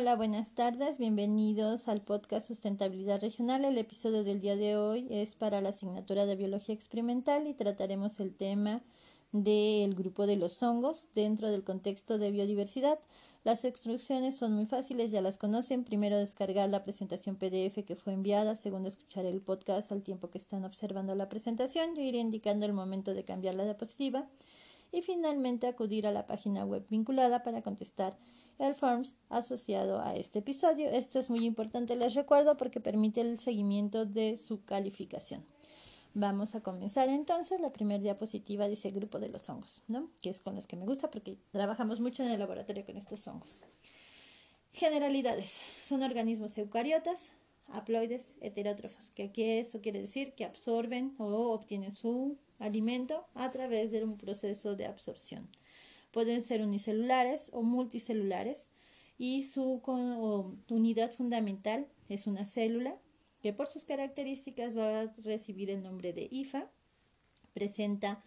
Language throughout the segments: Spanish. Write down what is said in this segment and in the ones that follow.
Hola, buenas tardes, bienvenidos al podcast Sustentabilidad Regional. El episodio del día de hoy es para la asignatura de Biología Experimental y trataremos el tema del grupo de los hongos dentro del contexto de biodiversidad. Las instrucciones son muy fáciles, ya las conocen. Primero descargar la presentación PDF que fue enviada, segundo escuchar el podcast al tiempo que están observando la presentación. Yo iré indicando el momento de cambiar la diapositiva y finalmente acudir a la página web vinculada para contestar el forms asociado a este episodio. Esto es muy importante, les recuerdo, porque permite el seguimiento de su calificación. Vamos a comenzar entonces. La primera diapositiva dice grupo de los hongos, ¿no? Que es con los que me gusta porque trabajamos mucho en el laboratorio con estos hongos. Generalidades. Son organismos eucariotas, haploides, heterótrofos, que aquí eso quiere decir que absorben o obtienen su alimento a través de un proceso de absorción. Pueden ser unicelulares o multicelulares y su unidad fundamental es una célula que por sus características va a recibir el nombre de IFA. Presenta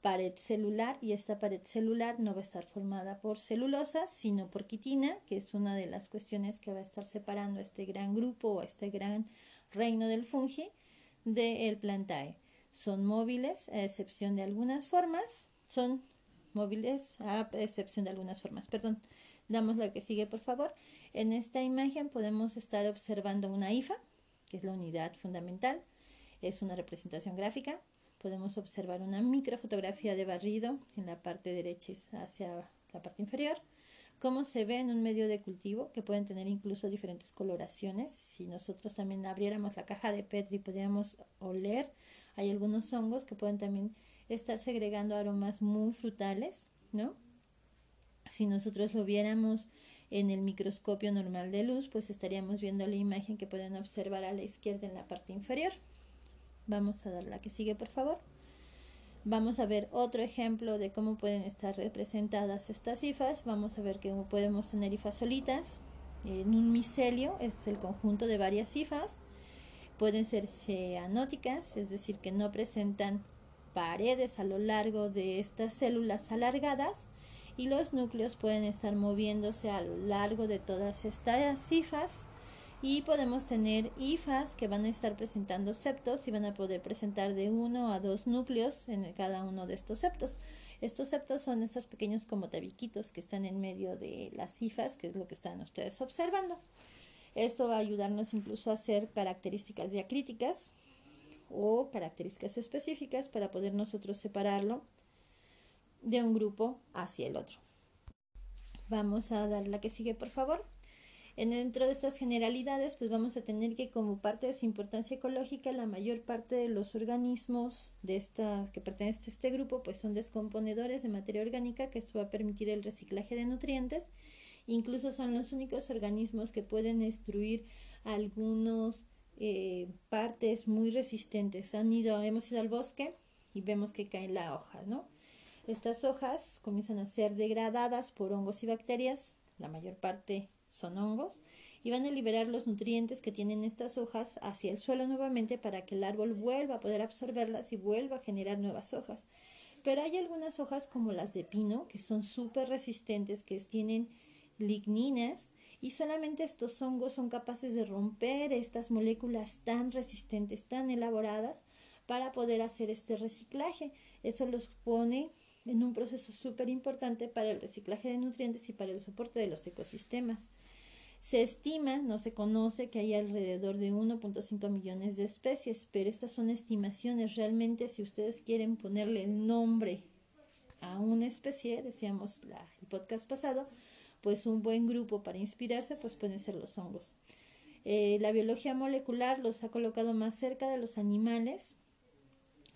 pared celular y esta pared celular no va a estar formada por celulosa, sino por quitina, que es una de las cuestiones que va a estar separando este gran grupo o este gran reino del fungi del plantae. Son móviles a excepción de algunas formas, son móviles a excepción de algunas formas. Perdón, damos la que sigue por favor. En esta imagen podemos estar observando una IFA, que es la unidad fundamental. Es una representación gráfica. Podemos observar una microfotografía de barrido en la parte derecha hacia la parte inferior. Cómo se ve en un medio de cultivo que pueden tener incluso diferentes coloraciones. Si nosotros también abriéramos la caja de Petri podríamos oler. Hay algunos hongos que pueden también estar segregando aromas muy frutales, ¿no? Si nosotros lo viéramos en el microscopio normal de luz, pues estaríamos viendo la imagen que pueden observar a la izquierda en la parte inferior. Vamos a dar la que sigue, por favor. Vamos a ver otro ejemplo de cómo pueden estar representadas estas hifas. Vamos a ver que podemos tener hifas solitas. En un micelio es el conjunto de varias hifas. Pueden ser cianóticas, es decir, que no presentan paredes a lo largo de estas células alargadas y los núcleos pueden estar moviéndose a lo largo de todas estas hifas y podemos tener hifas que van a estar presentando septos y van a poder presentar de uno a dos núcleos en cada uno de estos septos. Estos septos son estos pequeños como tabiquitos que están en medio de las hifas, que es lo que están ustedes observando. Esto va a ayudarnos incluso a hacer características diacríticas o características específicas para poder nosotros separarlo de un grupo hacia el otro. Vamos a dar la que sigue, por favor. En, dentro de estas generalidades, pues vamos a tener que como parte de su importancia ecológica, la mayor parte de los organismos de esta, que pertenecen a este grupo, pues son descomponedores de materia orgánica, que esto va a permitir el reciclaje de nutrientes. Incluso son los únicos organismos que pueden destruir algunos eh, partes muy resistentes. Han ido, hemos ido al bosque y vemos que cae la hoja, ¿no? Estas hojas comienzan a ser degradadas por hongos y bacterias, la mayor parte son hongos, y van a liberar los nutrientes que tienen estas hojas hacia el suelo nuevamente para que el árbol vuelva a poder absorberlas y vuelva a generar nuevas hojas. Pero hay algunas hojas como las de pino que son súper resistentes, que tienen ligninas y solamente estos hongos son capaces de romper estas moléculas tan resistentes, tan elaboradas para poder hacer este reciclaje. Eso los pone en un proceso súper importante para el reciclaje de nutrientes y para el soporte de los ecosistemas. Se estima, no se conoce, que hay alrededor de 1.5 millones de especies, pero estas son estimaciones. Realmente, si ustedes quieren ponerle nombre a una especie, decíamos el podcast pasado, pues un buen grupo para inspirarse pues pueden ser los hongos. Eh, la biología molecular los ha colocado más cerca de los animales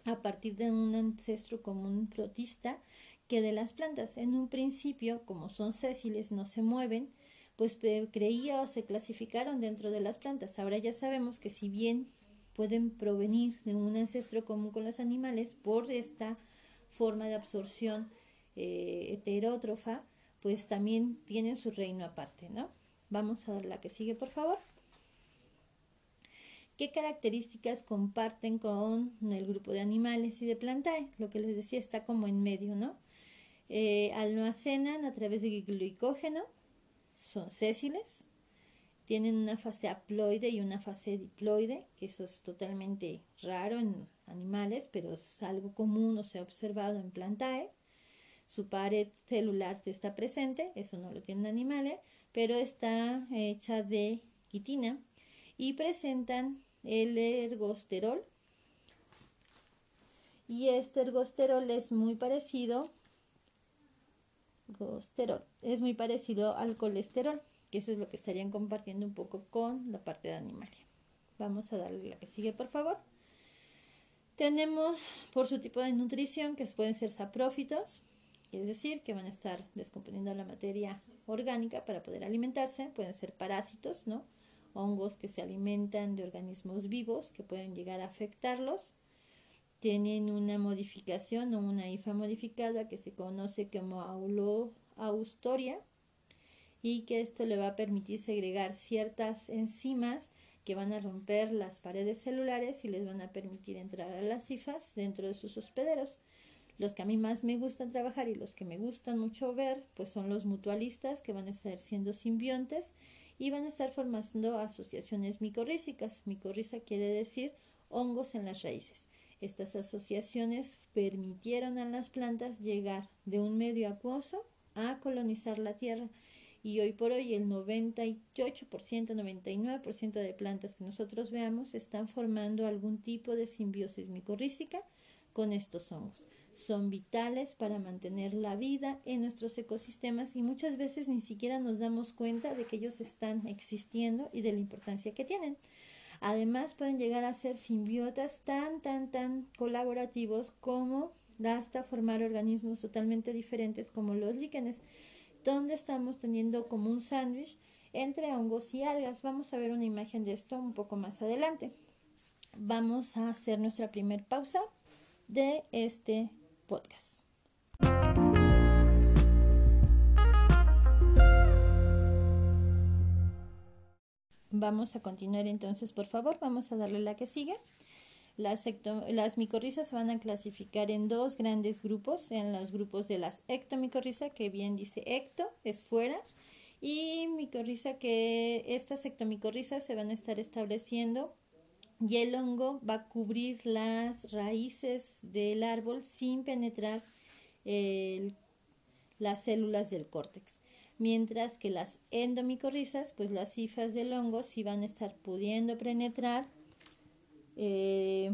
a partir de un ancestro común protista que de las plantas. En un principio, como son sésiles, no se mueven, pues creía o se clasificaron dentro de las plantas. Ahora ya sabemos que si bien pueden provenir de un ancestro común con los animales por esta forma de absorción eh, heterótrofa, pues también tienen su reino aparte, ¿no? Vamos a dar la que sigue, por favor. ¿Qué características comparten con el grupo de animales y de plantae? Lo que les decía está como en medio, ¿no? Eh, almacenan a través de glucógeno, son sésiles, tienen una fase haploide y una fase diploide, que eso es totalmente raro en animales, pero es algo común o se ha observado en plantae. Su pared celular está presente, eso no lo tienen animales, pero está hecha de quitina y presentan el ergosterol. Y este ergosterol es muy parecido es muy parecido al colesterol, que eso es lo que estarían compartiendo un poco con la parte de animalia. Vamos a darle la que sigue, por favor. Tenemos por su tipo de nutrición que pueden ser saprófitos, es decir, que van a estar descomponiendo la materia orgánica para poder alimentarse, pueden ser parásitos, ¿no? Hongos que se alimentan de organismos vivos que pueden llegar a afectarlos. Tienen una modificación o una hifa modificada que se conoce como austoria y que esto le va a permitir segregar ciertas enzimas que van a romper las paredes celulares y les van a permitir entrar a las hifas dentro de sus hospederos. Los que a mí más me gustan trabajar y los que me gustan mucho ver, pues son los mutualistas que van a estar siendo simbiontes y van a estar formando asociaciones micorrísicas. Micorriza quiere decir hongos en las raíces. Estas asociaciones permitieron a las plantas llegar de un medio acuoso a colonizar la tierra y hoy por hoy el 98%, 99% de plantas que nosotros veamos están formando algún tipo de simbiosis micorrícica con estos hongos. Son vitales para mantener la vida en nuestros ecosistemas y muchas veces ni siquiera nos damos cuenta de que ellos están existiendo y de la importancia que tienen. Además pueden llegar a ser simbiotas tan, tan, tan colaborativos como hasta formar organismos totalmente diferentes como los líquenes donde estamos teniendo como un sándwich entre hongos y algas. Vamos a ver una imagen de esto un poco más adelante. Vamos a hacer nuestra primera pausa de este podcast. Vamos a continuar entonces, por favor, vamos a darle la que sigue. Las, las micorrizas se van a clasificar en dos grandes grupos, en los grupos de las ectomicorriza, que bien dice ecto, es fuera, y micorriza, que estas ectomicorrizas se van a estar estableciendo y el hongo va a cubrir las raíces del árbol sin penetrar las células del córtex. Mientras que las endomicorrizas, pues las cifras del hongo sí van a estar pudiendo penetrar eh,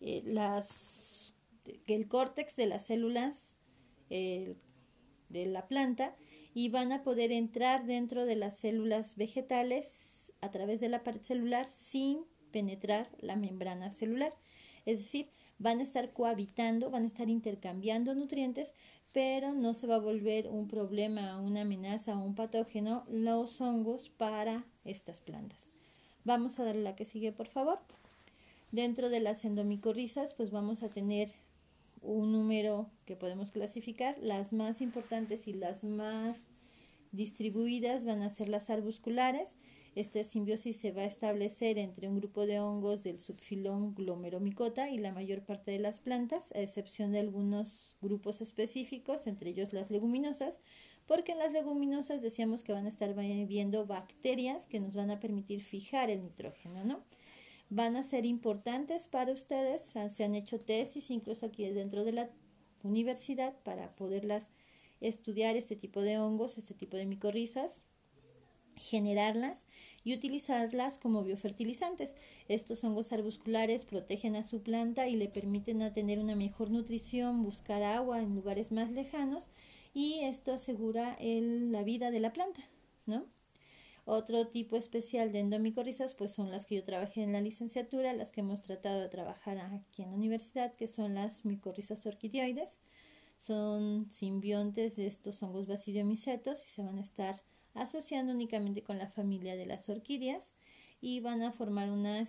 eh, el córtex de las células de la planta y van a poder entrar dentro de las células vegetales a través de la pared celular sin penetrar la membrana celular. Es decir, van a estar cohabitando, van a estar intercambiando nutrientes, pero no se va a volver un problema, una amenaza o un patógeno los hongos para estas plantas. Vamos a darle la que sigue, por favor. Dentro de las endomicorrizas, pues vamos a tener un número que podemos clasificar. Las más importantes y las más distribuidas van a ser las arbusculares. Esta simbiosis se va a establecer entre un grupo de hongos del subfilón glomeromicota y la mayor parte de las plantas, a excepción de algunos grupos específicos, entre ellos las leguminosas, porque en las leguminosas decíamos que van a estar viendo bacterias que nos van a permitir fijar el nitrógeno, ¿no? Van a ser importantes para ustedes, se han hecho tesis incluso aquí dentro de la universidad para poderlas estudiar este tipo de hongos, este tipo de micorrizas, generarlas y utilizarlas como biofertilizantes. Estos hongos arbusculares protegen a su planta y le permiten a tener una mejor nutrición, buscar agua en lugares más lejanos y esto asegura la vida de la planta, ¿no? Otro tipo especial de endomicorrizas pues son las que yo trabajé en la licenciatura, las que hemos tratado de trabajar aquí en la universidad, que son las micorrizas orquidioides. Son simbiontes de estos hongos basidiomicetos y se van a estar asociando únicamente con la familia de las orquídeas y van a formar una,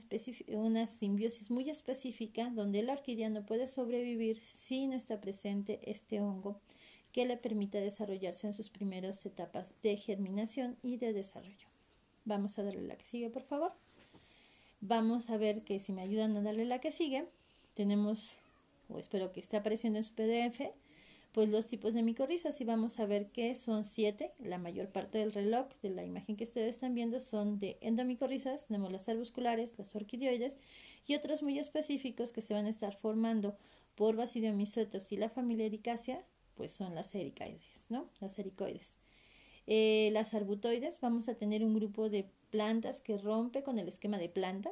una simbiosis muy específica donde la orquídea no puede sobrevivir si no está presente este hongo que le permita desarrollarse en sus primeras etapas de germinación y de desarrollo. Vamos a darle la que sigue, por favor. Vamos a ver que si me ayudan a darle la que sigue, tenemos, o espero que esté apareciendo en su PDF, pues los tipos de micorrizas y vamos a ver que son siete. La mayor parte del reloj de la imagen que ustedes están viendo son de endomicorrizas. Tenemos las arbusculares, las orquidioides y otros muy específicos que se van a estar formando por Basidiomycetos y la familia Ericacea, pues son las ericoides, ¿no? Las ericoides. Eh, las arbutoides, vamos a tener un grupo de plantas que rompe con el esquema de planta.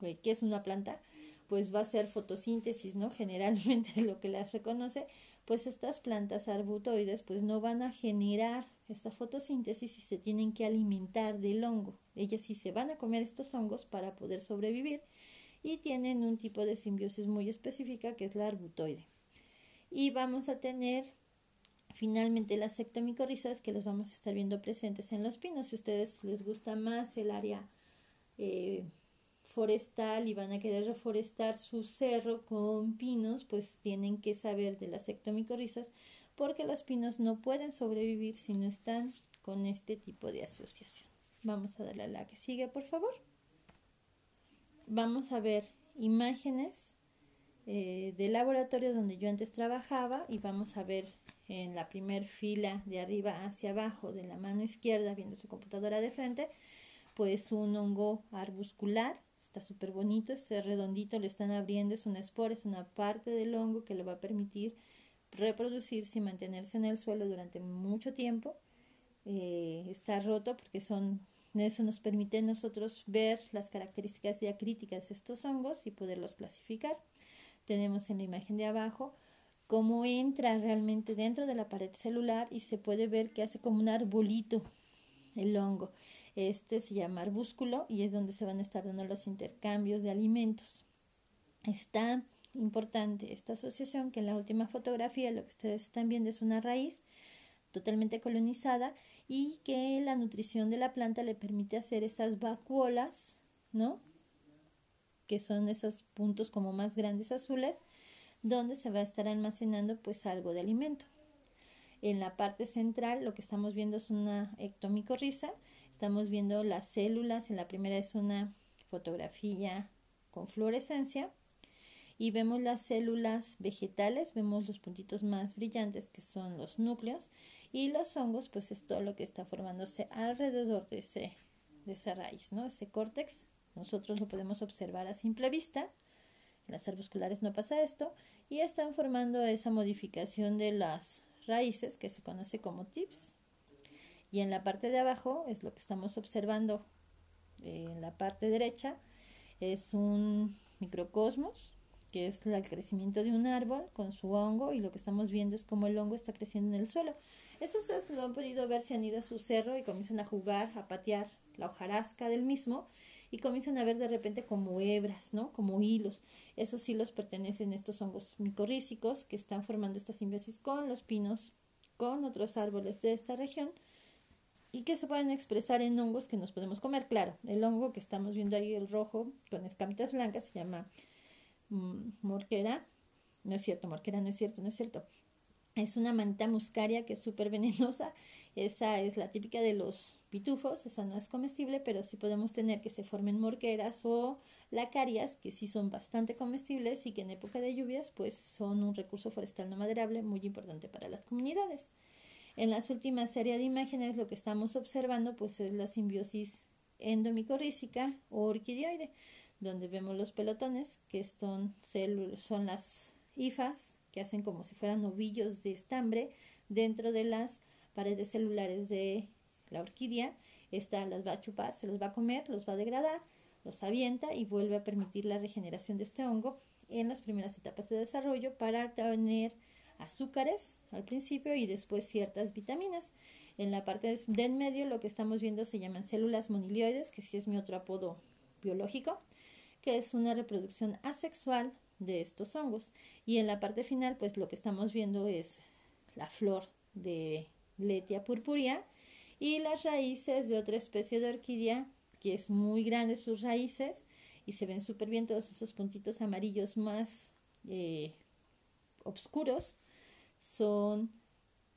¿Qué es una planta? Pues va a ser fotosíntesis, ¿no? Generalmente lo que las reconoce pues estas plantas arbutoides pues no van a generar esta fotosíntesis y se tienen que alimentar del hongo. Ellas sí se van a comer estos hongos para poder sobrevivir y tienen un tipo de simbiosis muy específica que es la arbutoide. Y vamos a tener finalmente las sectomicorrizas que las vamos a estar viendo presentes en los pinos. Si a ustedes les gusta más el área eh, forestal y van a querer reforestar su cerro con pinos, pues tienen que saber de las sectomicorrizas porque los pinos no pueden sobrevivir si no están con este tipo de asociación. Vamos a darle a la que sigue, por favor. Vamos a ver imágenes eh, del laboratorio donde yo antes trabajaba y vamos a ver en la primer fila de arriba hacia abajo de la mano izquierda, viendo su computadora de frente, pues un hongo arbuscular Está súper bonito, este redondito le están abriendo, es una espora, es una parte del hongo que le va a permitir reproducirse y mantenerse en el suelo durante mucho tiempo. Eh, está roto porque son, eso nos permite a nosotros ver las características diacríticas de estos hongos y poderlos clasificar. Tenemos en la imagen de abajo cómo entra realmente dentro de la pared celular y se puede ver que hace como un arbolito el hongo. Este se llama arbúsculo y es donde se van a estar dando los intercambios de alimentos. Está importante esta asociación que en la última fotografía lo que ustedes están viendo es una raíz totalmente colonizada y que la nutrición de la planta le permite hacer esas vacuolas, ¿no? Que son esos puntos como más grandes azules donde se va a estar almacenando pues algo de alimento. En la parte central lo que estamos viendo es una ectomicorriza. Estamos viendo las células. En la primera es una fotografía con fluorescencia. Y vemos las células vegetales, vemos los puntitos más brillantes que son los núcleos. Y los hongos, pues es todo lo que está formándose alrededor de, ese, de esa raíz, ¿no? Ese córtex. Nosotros lo podemos observar a simple vista. En las arbusculares no pasa esto. Y están formando esa modificación de las raíces que se conoce como tips. Y en la parte de abajo es lo que estamos observando en la parte derecha. Es un microcosmos, que es el crecimiento de un árbol con su hongo y lo que estamos viendo es cómo el hongo está creciendo en el suelo. Eso ustedes lo han podido ver si han ido a su cerro y comienzan a jugar, a patear la hojarasca del mismo y comienzan a ver de repente como hebras, ¿no? Como hilos. Esos hilos pertenecen a estos hongos micorrícicos que están formando esta simbiosis con los pinos, con otros árboles de esta región y que se pueden expresar en hongos que nos podemos comer. Claro, el hongo que estamos viendo ahí, el rojo con escamitas blancas, se llama mm, morquera. No es cierto, morquera no es cierto, no es cierto. Es una manta muscaria que es súper venenosa. Esa es la típica de los pitufos. Esa no es comestible, pero sí podemos tener que se formen morqueras o lacarias, que sí son bastante comestibles y que en época de lluvias pues son un recurso forestal no maderable muy importante para las comunidades. En las últimas series de imágenes lo que estamos observando pues es la simbiosis endomicorrícica o orquidioide, donde vemos los pelotones, que son, son las hifas que hacen como si fueran ovillos de estambre dentro de las paredes celulares de la orquídea. Esta las va a chupar, se los va a comer, los va a degradar, los avienta y vuelve a permitir la regeneración de este hongo en las primeras etapas de desarrollo para tener azúcares al principio y después ciertas vitaminas. En la parte de en medio lo que estamos viendo se llaman células monilioides, que sí es mi otro apodo biológico, que es una reproducción asexual de estos hongos. Y en la parte final, pues lo que estamos viendo es la flor de Letia purpurea y las raíces de otra especie de orquídea que es muy grande sus raíces y se ven súper bien todos esos puntitos amarillos más eh, oscuros son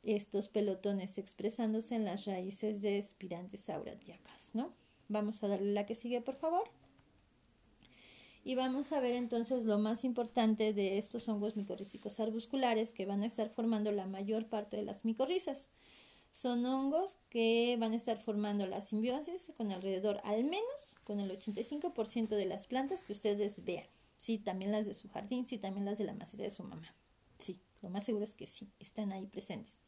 estos pelotones expresándose en las raíces de espirantes auratiacas, ¿no? Vamos a darle la que sigue, por favor. Y vamos a ver entonces lo más importante de estos hongos micorrísticos arbusculares que van a estar formando la mayor parte de las micorrizas. Son hongos que van a estar formando la simbiosis con alrededor, al menos, con el 85% de las plantas que ustedes vean. Sí, también las de su jardín, sí, también las de la maceta de su mamá. Sí, lo más seguro es que sí, están ahí presentes.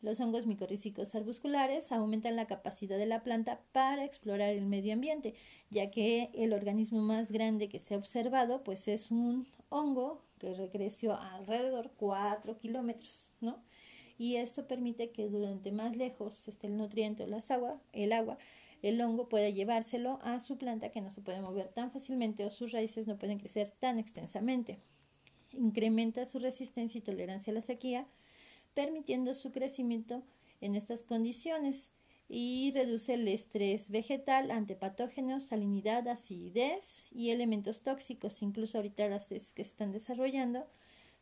Los hongos micorrízicos arbusculares aumentan la capacidad de la planta para explorar el medio ambiente, ya que el organismo más grande que se ha observado pues es un hongo que recreció alrededor 4 kilómetros, ¿no? Y esto permite que durante más lejos esté el nutriente o las agua, el agua, el hongo pueda llevárselo a su planta que no se puede mover tan fácilmente o sus raíces no pueden crecer tan extensamente. Incrementa su resistencia y tolerancia a la sequía, permitiendo su crecimiento en estas condiciones y reduce el estrés vegetal ante patógenos, salinidad, acidez y elementos tóxicos, incluso ahorita las que se están desarrollando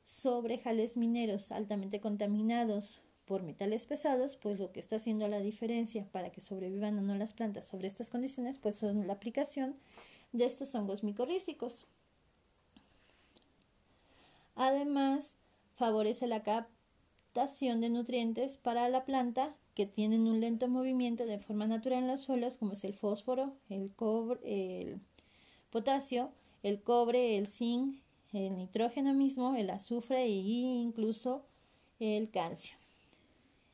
sobre jales mineros altamente contaminados por metales pesados, pues lo que está haciendo la diferencia para que sobrevivan o no las plantas sobre estas condiciones, pues son la aplicación de estos hongos micorrízicos. Además, favorece la de nutrientes para la planta que tienen un lento movimiento de forma natural en los suelos, como es el fósforo, el cobre, el potasio, el cobre, el zinc, el nitrógeno mismo, el azufre e incluso el calcio.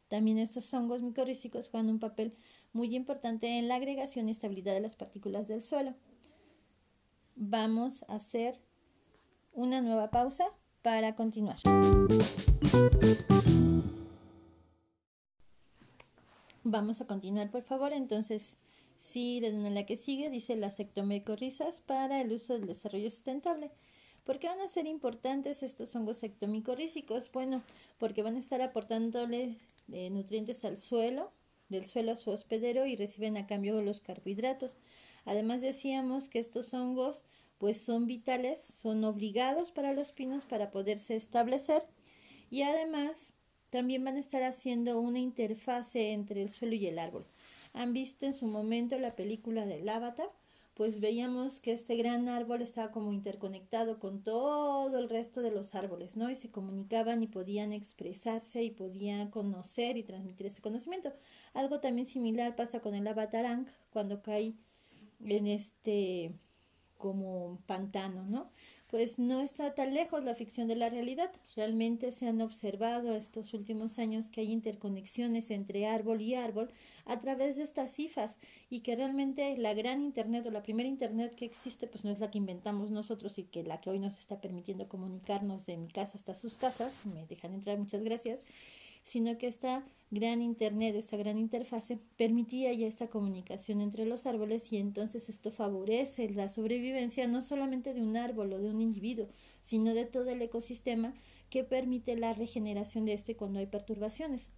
También estos hongos micorrísticos juegan un papel muy importante en la agregación y estabilidad de las partículas del suelo. Vamos a hacer una nueva pausa para continuar. Vamos a continuar, por favor. Entonces, sí, en la que sigue dice las ectomicorrizas para el uso del desarrollo sustentable. ¿Por qué van a ser importantes estos hongos ectomicorrízicos? Bueno, porque van a estar aportándole eh, nutrientes al suelo, del suelo a su hospedero y reciben a cambio los carbohidratos. Además decíamos que estos hongos pues son vitales, son obligados para los pinos para poderse establecer y además también van a estar haciendo una interfase entre el suelo y el árbol. ¿Han visto en su momento la película del Avatar? Pues veíamos que este gran árbol estaba como interconectado con todo el resto de los árboles, ¿no? Y se comunicaban y podían expresarse y podían conocer y transmitir ese conocimiento. Algo también similar pasa con el Avatar cuando cae en este como pantano, ¿no? Pues no está tan lejos la ficción de la realidad. Realmente se han observado estos últimos años que hay interconexiones entre árbol y árbol a través de estas cifras y que realmente la gran Internet o la primera Internet que existe pues no es la que inventamos nosotros y que la que hoy nos está permitiendo comunicarnos de mi casa hasta sus casas. Me dejan entrar, muchas gracias sino que esta gran Internet, esta gran interfase, permitía ya esta comunicación entre los árboles y entonces esto favorece la sobrevivencia no solamente de un árbol o de un individuo, sino de todo el ecosistema que permite la regeneración de este cuando hay perturbaciones.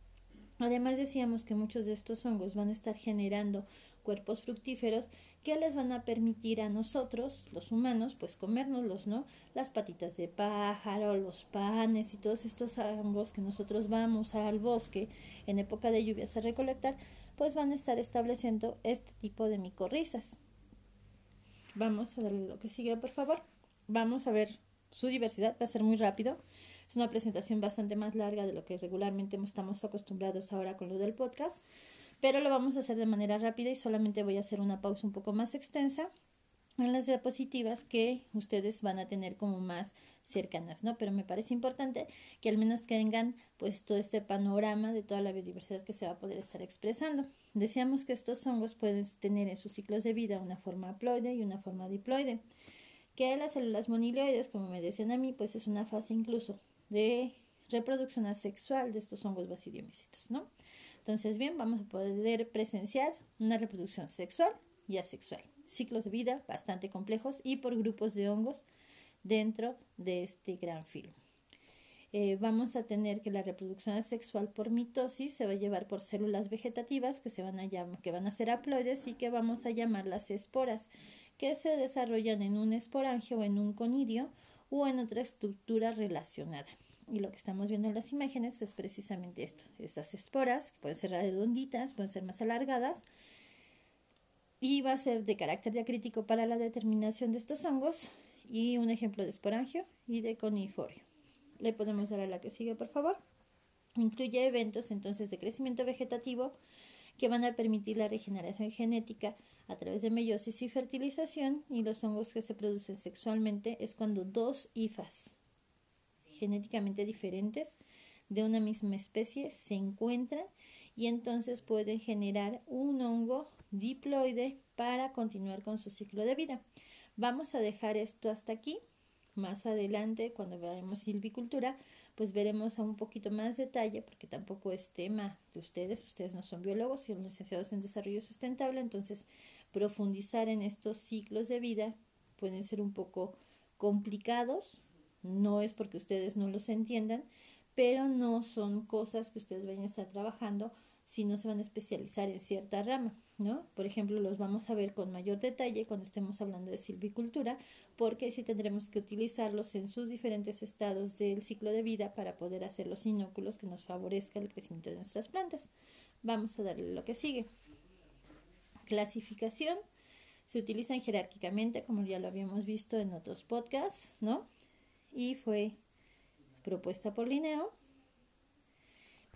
Además decíamos que muchos de estos hongos van a estar generando cuerpos fructíferos que les van a permitir a nosotros, los humanos, pues comérnoslos, ¿no? Las patitas de pájaro, los panes y todos estos hongos que nosotros vamos al bosque en época de lluvias a recolectar, pues van a estar estableciendo este tipo de micorrizas. Vamos a darle lo que sigue, por favor. Vamos a ver su diversidad, va a ser muy rápido. Es una presentación bastante más larga de lo que regularmente estamos acostumbrados ahora con lo del podcast pero lo vamos a hacer de manera rápida y solamente voy a hacer una pausa un poco más extensa en las diapositivas que ustedes van a tener como más cercanas, ¿no? Pero me parece importante que al menos tengan pues todo este panorama de toda la biodiversidad que se va a poder estar expresando. Decíamos que estos hongos pueden tener en sus ciclos de vida una forma haploide y una forma diploide, que las células monilioides, como me decían a mí, pues es una fase incluso de reproducción asexual de estos hongos basidiomicitos, ¿no? Entonces, bien, vamos a poder presenciar una reproducción sexual y asexual. Ciclos de vida bastante complejos y por grupos de hongos dentro de este gran film. Eh, vamos a tener que la reproducción asexual por mitosis se va a llevar por células vegetativas que, se van, a que van a ser haploides y que vamos a llamar las esporas, que se desarrollan en un esporangio o en un conidio o en otra estructura relacionada. Y lo que estamos viendo en las imágenes es precisamente esto, estas esporas, que pueden ser redonditas, pueden ser más alargadas, y va a ser de carácter diacrítico para la determinación de estos hongos y un ejemplo de esporangio y de coniforio. Le podemos dar a la que sigue, por favor. Incluye eventos entonces de crecimiento vegetativo que van a permitir la regeneración genética a través de meiosis y fertilización y los hongos que se producen sexualmente es cuando dos hifas genéticamente diferentes de una misma especie se encuentran y entonces pueden generar un hongo diploide para continuar con su ciclo de vida. Vamos a dejar esto hasta aquí. Más adelante, cuando veamos silvicultura, pues veremos a un poquito más detalle, porque tampoco es tema de ustedes, ustedes no son biólogos, son licenciados en desarrollo sustentable, entonces profundizar en estos ciclos de vida pueden ser un poco complicados, no es porque ustedes no los entiendan, pero no son cosas que ustedes vayan a estar trabajando si no se van a especializar en cierta rama, ¿no? Por ejemplo, los vamos a ver con mayor detalle cuando estemos hablando de silvicultura, porque sí tendremos que utilizarlos en sus diferentes estados del ciclo de vida para poder hacer los inóculos que nos favorezcan el crecimiento de nuestras plantas. Vamos a darle lo que sigue. Clasificación. Se utilizan jerárquicamente, como ya lo habíamos visto en otros podcasts, ¿no? Y fue propuesta por Linneo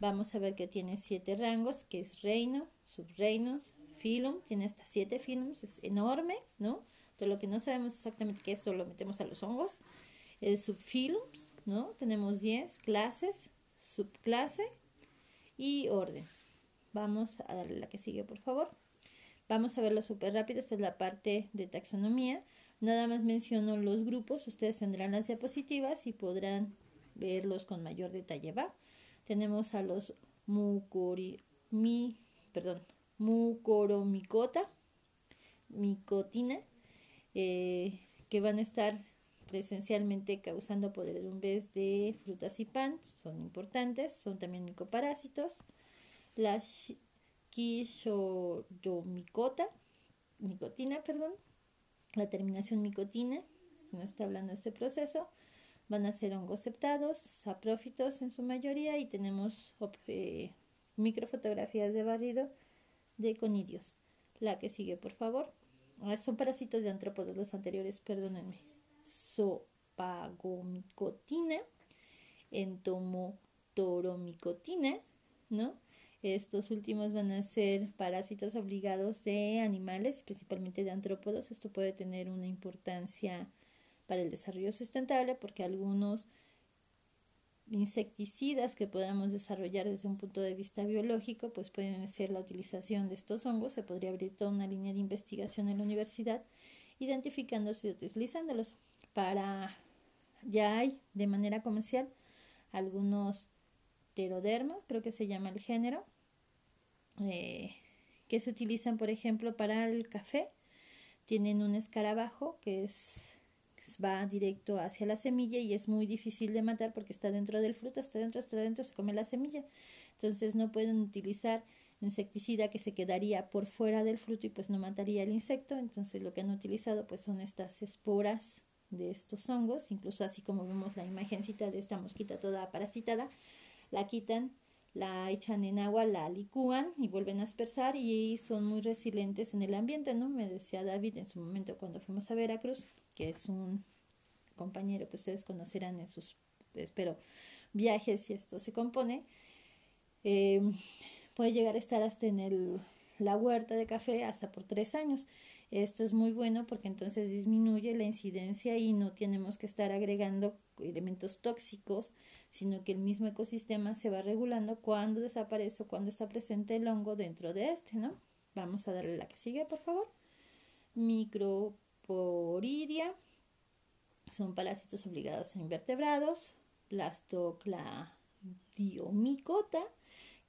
Vamos a ver que tiene siete rangos, que es reino, subreinos, filum, tiene hasta siete filums, es enorme, ¿no? Todo lo que no sabemos exactamente qué es, esto lo metemos a los hongos. Es subfilums, ¿no? Tenemos diez clases, subclase y orden. Vamos a darle la que sigue, por favor. Vamos a verlo súper rápido, esta es la parte de taxonomía. Nada más menciono los grupos, ustedes tendrán las diapositivas y podrán verlos con mayor detalle, ¿va? tenemos a los mucori, perdón, mucoromicota, micotina, eh, que van a estar presencialmente causando podredumbres de frutas y pan, son importantes, son también micoparásitos. Las quishodomicota, micotina, perdón, la terminación micotina, no está hablando de este proceso, van a ser hongos septados, saprófitos en su mayoría y tenemos eh, microfotografías de barrido de conidios. La que sigue, por favor. Ah, son parásitos de antrópodos los anteriores, perdónenme. Sopagomicotina, entomotoromicotina, ¿no? Estos últimos van a ser parásitos obligados de animales, principalmente de antrópodos. Esto puede tener una importancia para el desarrollo sustentable porque algunos insecticidas que podamos desarrollar desde un punto de vista biológico, pues pueden ser la utilización de estos hongos. Se podría abrir toda una línea de investigación en la universidad, identificándose y utilizándolos. Para ya hay de manera comercial algunos pterodermas, creo que se llama el género, eh, que se utilizan, por ejemplo, para el café. Tienen un escarabajo que es va directo hacia la semilla y es muy difícil de matar porque está dentro del fruto, está dentro, está dentro, se come la semilla. Entonces no pueden utilizar insecticida que se quedaría por fuera del fruto y pues no mataría el insecto. Entonces lo que han utilizado pues son estas esporas de estos hongos, incluso así como vemos la imagencita de esta mosquita toda parasitada, la quitan la echan en agua, la licúan y vuelven a aspersar y son muy resilientes en el ambiente, ¿no? Me decía David en su momento cuando fuimos a Veracruz, que es un compañero que ustedes conocerán en sus, espero, viajes y esto se compone, eh, puede llegar a estar hasta en el, la huerta de café hasta por tres años. Esto es muy bueno porque entonces disminuye la incidencia y no tenemos que estar agregando elementos tóxicos, sino que el mismo ecosistema se va regulando cuando desaparece o cuando está presente el hongo dentro de este, ¿no? Vamos a darle la que sigue, por favor. Microporidia son parásitos obligados a invertebrados. Plastocladiomicota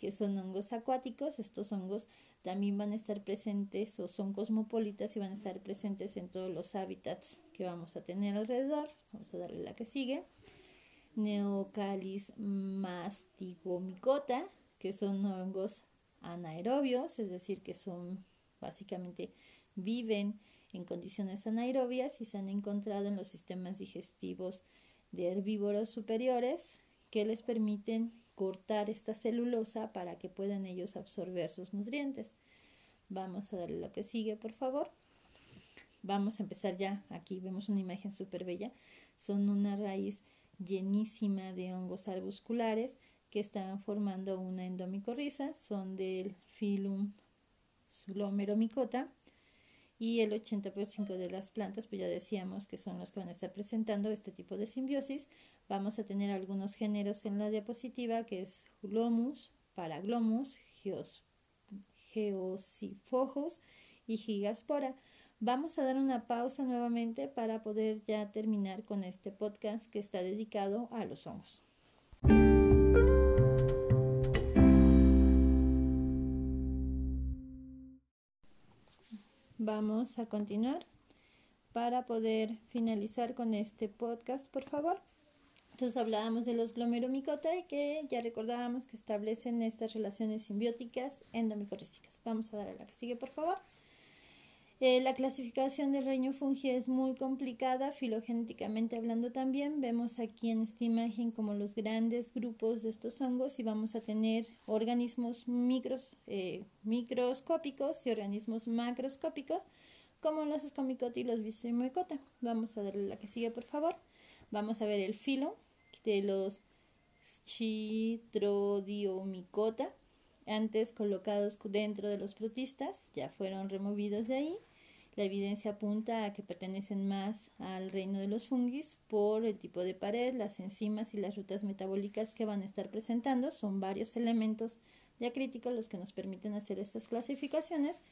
que son hongos acuáticos. Estos hongos también van a estar presentes o son cosmopolitas y van a estar presentes en todos los hábitats que vamos a tener alrededor. Vamos a darle la que sigue. Neocalis mastigomicota, que son hongos anaerobios, es decir, que son básicamente viven en condiciones anaerobias y se han encontrado en los sistemas digestivos de herbívoros superiores que les permiten cortar esta celulosa para que puedan ellos absorber sus nutrientes. Vamos a darle lo que sigue, por favor. Vamos a empezar ya. Aquí vemos una imagen súper bella. Son una raíz llenísima de hongos arbusculares que están formando una endomicorriza. Son del filum glomeromicota y el 80% de las plantas, pues ya decíamos que son los que van a estar presentando este tipo de simbiosis. Vamos a tener algunos géneros en la diapositiva, que es Glomus, Paraglomus, Geosifojos y Gigaspora. Vamos a dar una pausa nuevamente para poder ya terminar con este podcast que está dedicado a los hongos. Vamos a continuar para poder finalizar con este podcast, por favor. Entonces hablábamos de los glomeromicota que ya recordábamos que establecen estas relaciones simbióticas endomicorrísticas. Vamos a dar a la que sigue, por favor. Eh, la clasificación del reino fungi es muy complicada, filogenéticamente hablando también. Vemos aquí en esta imagen como los grandes grupos de estos hongos y vamos a tener organismos eh, microscópicos y organismos macroscópicos como los escomicota y los bicimoicota. Vamos a darle la que sigue, por favor. Vamos a ver el filo de los chitrodiomicota, antes colocados dentro de los protistas, ya fueron removidos de ahí la evidencia apunta a que pertenecen más al reino de los fungis por el tipo de pared, las enzimas y las rutas metabólicas que van a estar presentando. Son varios elementos diacríticos los que nos permiten hacer estas clasificaciones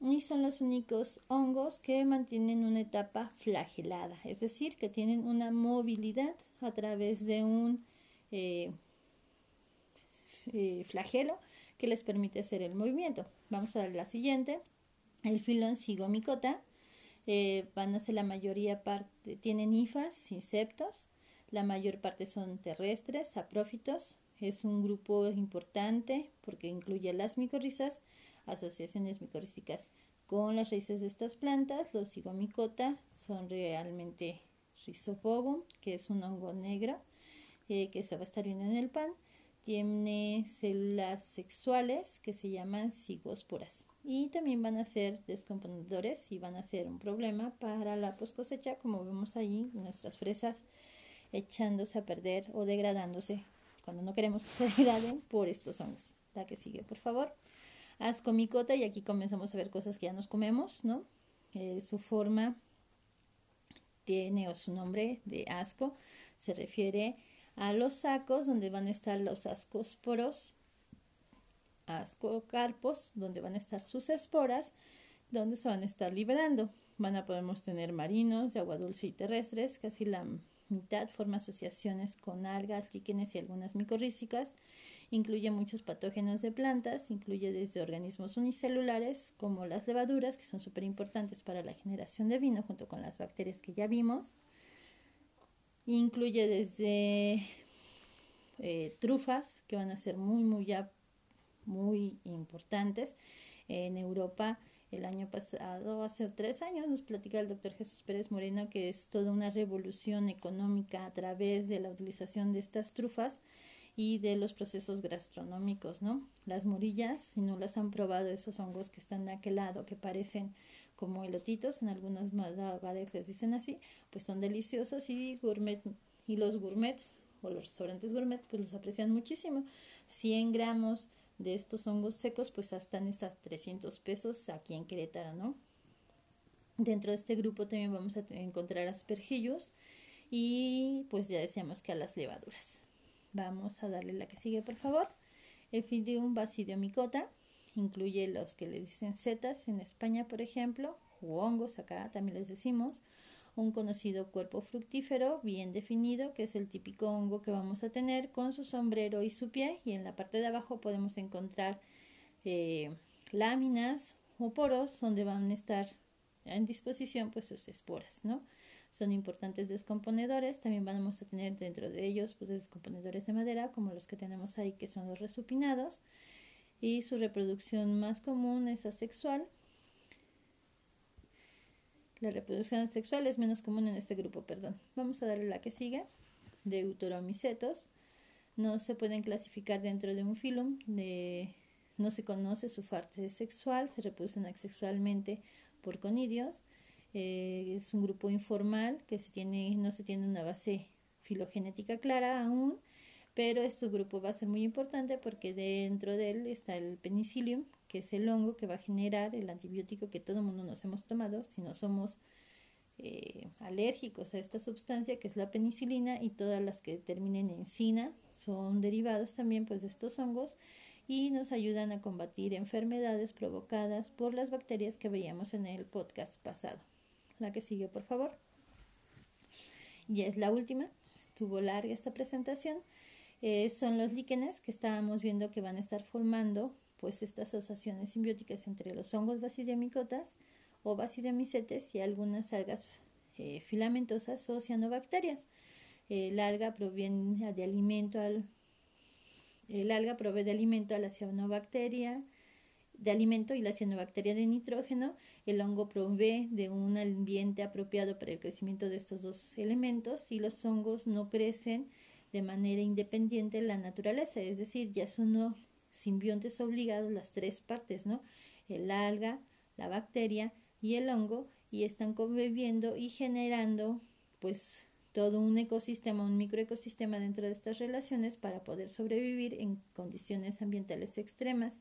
y son los únicos hongos que mantienen una etapa flagelada, es decir, que tienen una movilidad a través de un eh, eh, flagelo que les permite hacer el movimiento. Vamos a dar la siguiente. El filón cigomicota eh, van a ser la mayoría parte, tienen hifas, insectos, la mayor parte son terrestres, saprófitos, es un grupo importante porque incluye las micorrizas, asociaciones micorrísticas con las raíces de estas plantas. Los cigomicota son realmente Rhizopobum, que es un hongo negro eh, que se va a estar viendo en el pan. Tiene células sexuales que se llaman cigosporas y también van a ser descomponedores y van a ser un problema para la post cosecha como vemos ahí nuestras fresas echándose a perder o degradándose cuando no queremos que se degraden por estos hongos. La que sigue, por favor. Ascomicota y aquí comenzamos a ver cosas que ya nos comemos, ¿no? Eh, su forma tiene o su nombre de asco se refiere a los sacos donde van a estar los ascosporos ascocarpos, donde van a estar sus esporas, donde se van a estar liberando. Van a podemos tener marinos, de agua dulce y terrestres, casi la mitad forma asociaciones con algas, líquenes y algunas micorrízicas. Incluye muchos patógenos de plantas, incluye desde organismos unicelulares como las levaduras, que son súper importantes para la generación de vino, junto con las bacterias que ya vimos. Incluye desde eh, trufas, que van a ser muy, muy ya muy importantes. En Europa, el año pasado, hace tres años, nos platica el doctor Jesús Pérez Moreno que es toda una revolución económica a través de la utilización de estas trufas y de los procesos gastronómicos, ¿no? Las morillas, si no las han probado, esos hongos que están de aquel lado, que parecen como elotitos, en algunas lugares les dicen así, pues son deliciosos y gourmet, y los gourmets o los restaurantes gourmet pues los aprecian muchísimo. 100 gramos de estos hongos secos, pues hasta en estas 300 pesos aquí en Querétaro, ¿no? Dentro de este grupo también vamos a encontrar aspergillos y pues ya decíamos que a las levaduras. Vamos a darle la que sigue, por favor. Efidium basidiomicota incluye los que les dicen setas en España, por ejemplo, o hongos acá también les decimos un conocido cuerpo fructífero bien definido, que es el típico hongo que vamos a tener con su sombrero y su pie, y en la parte de abajo podemos encontrar eh, láminas o poros donde van a estar en disposición pues sus esporas, ¿no? Son importantes descomponedores, también vamos a tener dentro de ellos pues descomponedores de madera como los que tenemos ahí que son los resupinados. Y su reproducción más común es asexual la reproducción sexual es menos común en este grupo, perdón. Vamos a darle la que sigue. Deuteromicetos. No se pueden clasificar dentro de un filum. De, no se conoce su parte sexual, se reproducen asexualmente por conidios. Eh, es un grupo informal que se tiene, no se tiene una base filogenética clara aún, pero este grupo va a ser muy importante porque dentro de él está el penicillium, que es el hongo que va a generar el antibiótico que todo el mundo nos hemos tomado si no somos eh, alérgicos a esta sustancia que es la penicilina y todas las que terminen en cina son derivados también pues de estos hongos y nos ayudan a combatir enfermedades provocadas por las bacterias que veíamos en el podcast pasado. La que sigue, por favor. Y es la última. Estuvo larga esta presentación. Eh, son los líquenes que estábamos viendo que van a estar formando pues estas asociaciones simbióticas entre los hongos basidiamicotas o basidiamicetes y algunas algas eh, filamentosas o cianobacterias. El alga proviene de alimento al el alga provee de alimento a la cianobacteria de alimento y la cianobacteria de nitrógeno. El hongo provee de un ambiente apropiado para el crecimiento de estos dos elementos y los hongos no crecen de manera independiente en la naturaleza, es decir, ya son simbiontes obligados las tres partes, ¿no? El alga, la bacteria y el hongo y están conviviendo y generando pues todo un ecosistema, un microecosistema dentro de estas relaciones para poder sobrevivir en condiciones ambientales extremas.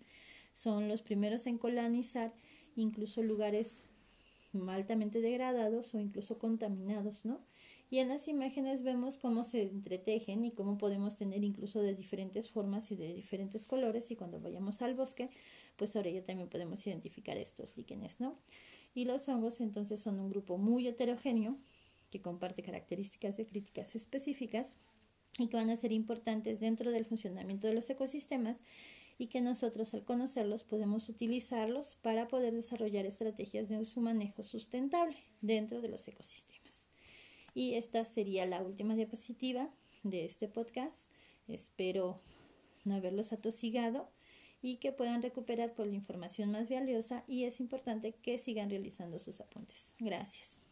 Son los primeros en colonizar incluso lugares altamente degradados o incluso contaminados, ¿no? Y en las imágenes vemos cómo se entretejen y cómo podemos tener incluso de diferentes formas y de diferentes colores y cuando vayamos al bosque, pues ahora ya también podemos identificar estos líquenes, ¿no? Y los hongos entonces son un grupo muy heterogéneo que comparte características de críticas específicas y que van a ser importantes dentro del funcionamiento de los ecosistemas y que nosotros al conocerlos podemos utilizarlos para poder desarrollar estrategias de su manejo sustentable dentro de los ecosistemas. Y esta sería la última diapositiva de este podcast. Espero no haberlos atosigado y que puedan recuperar por la información más valiosa y es importante que sigan realizando sus apuntes. Gracias.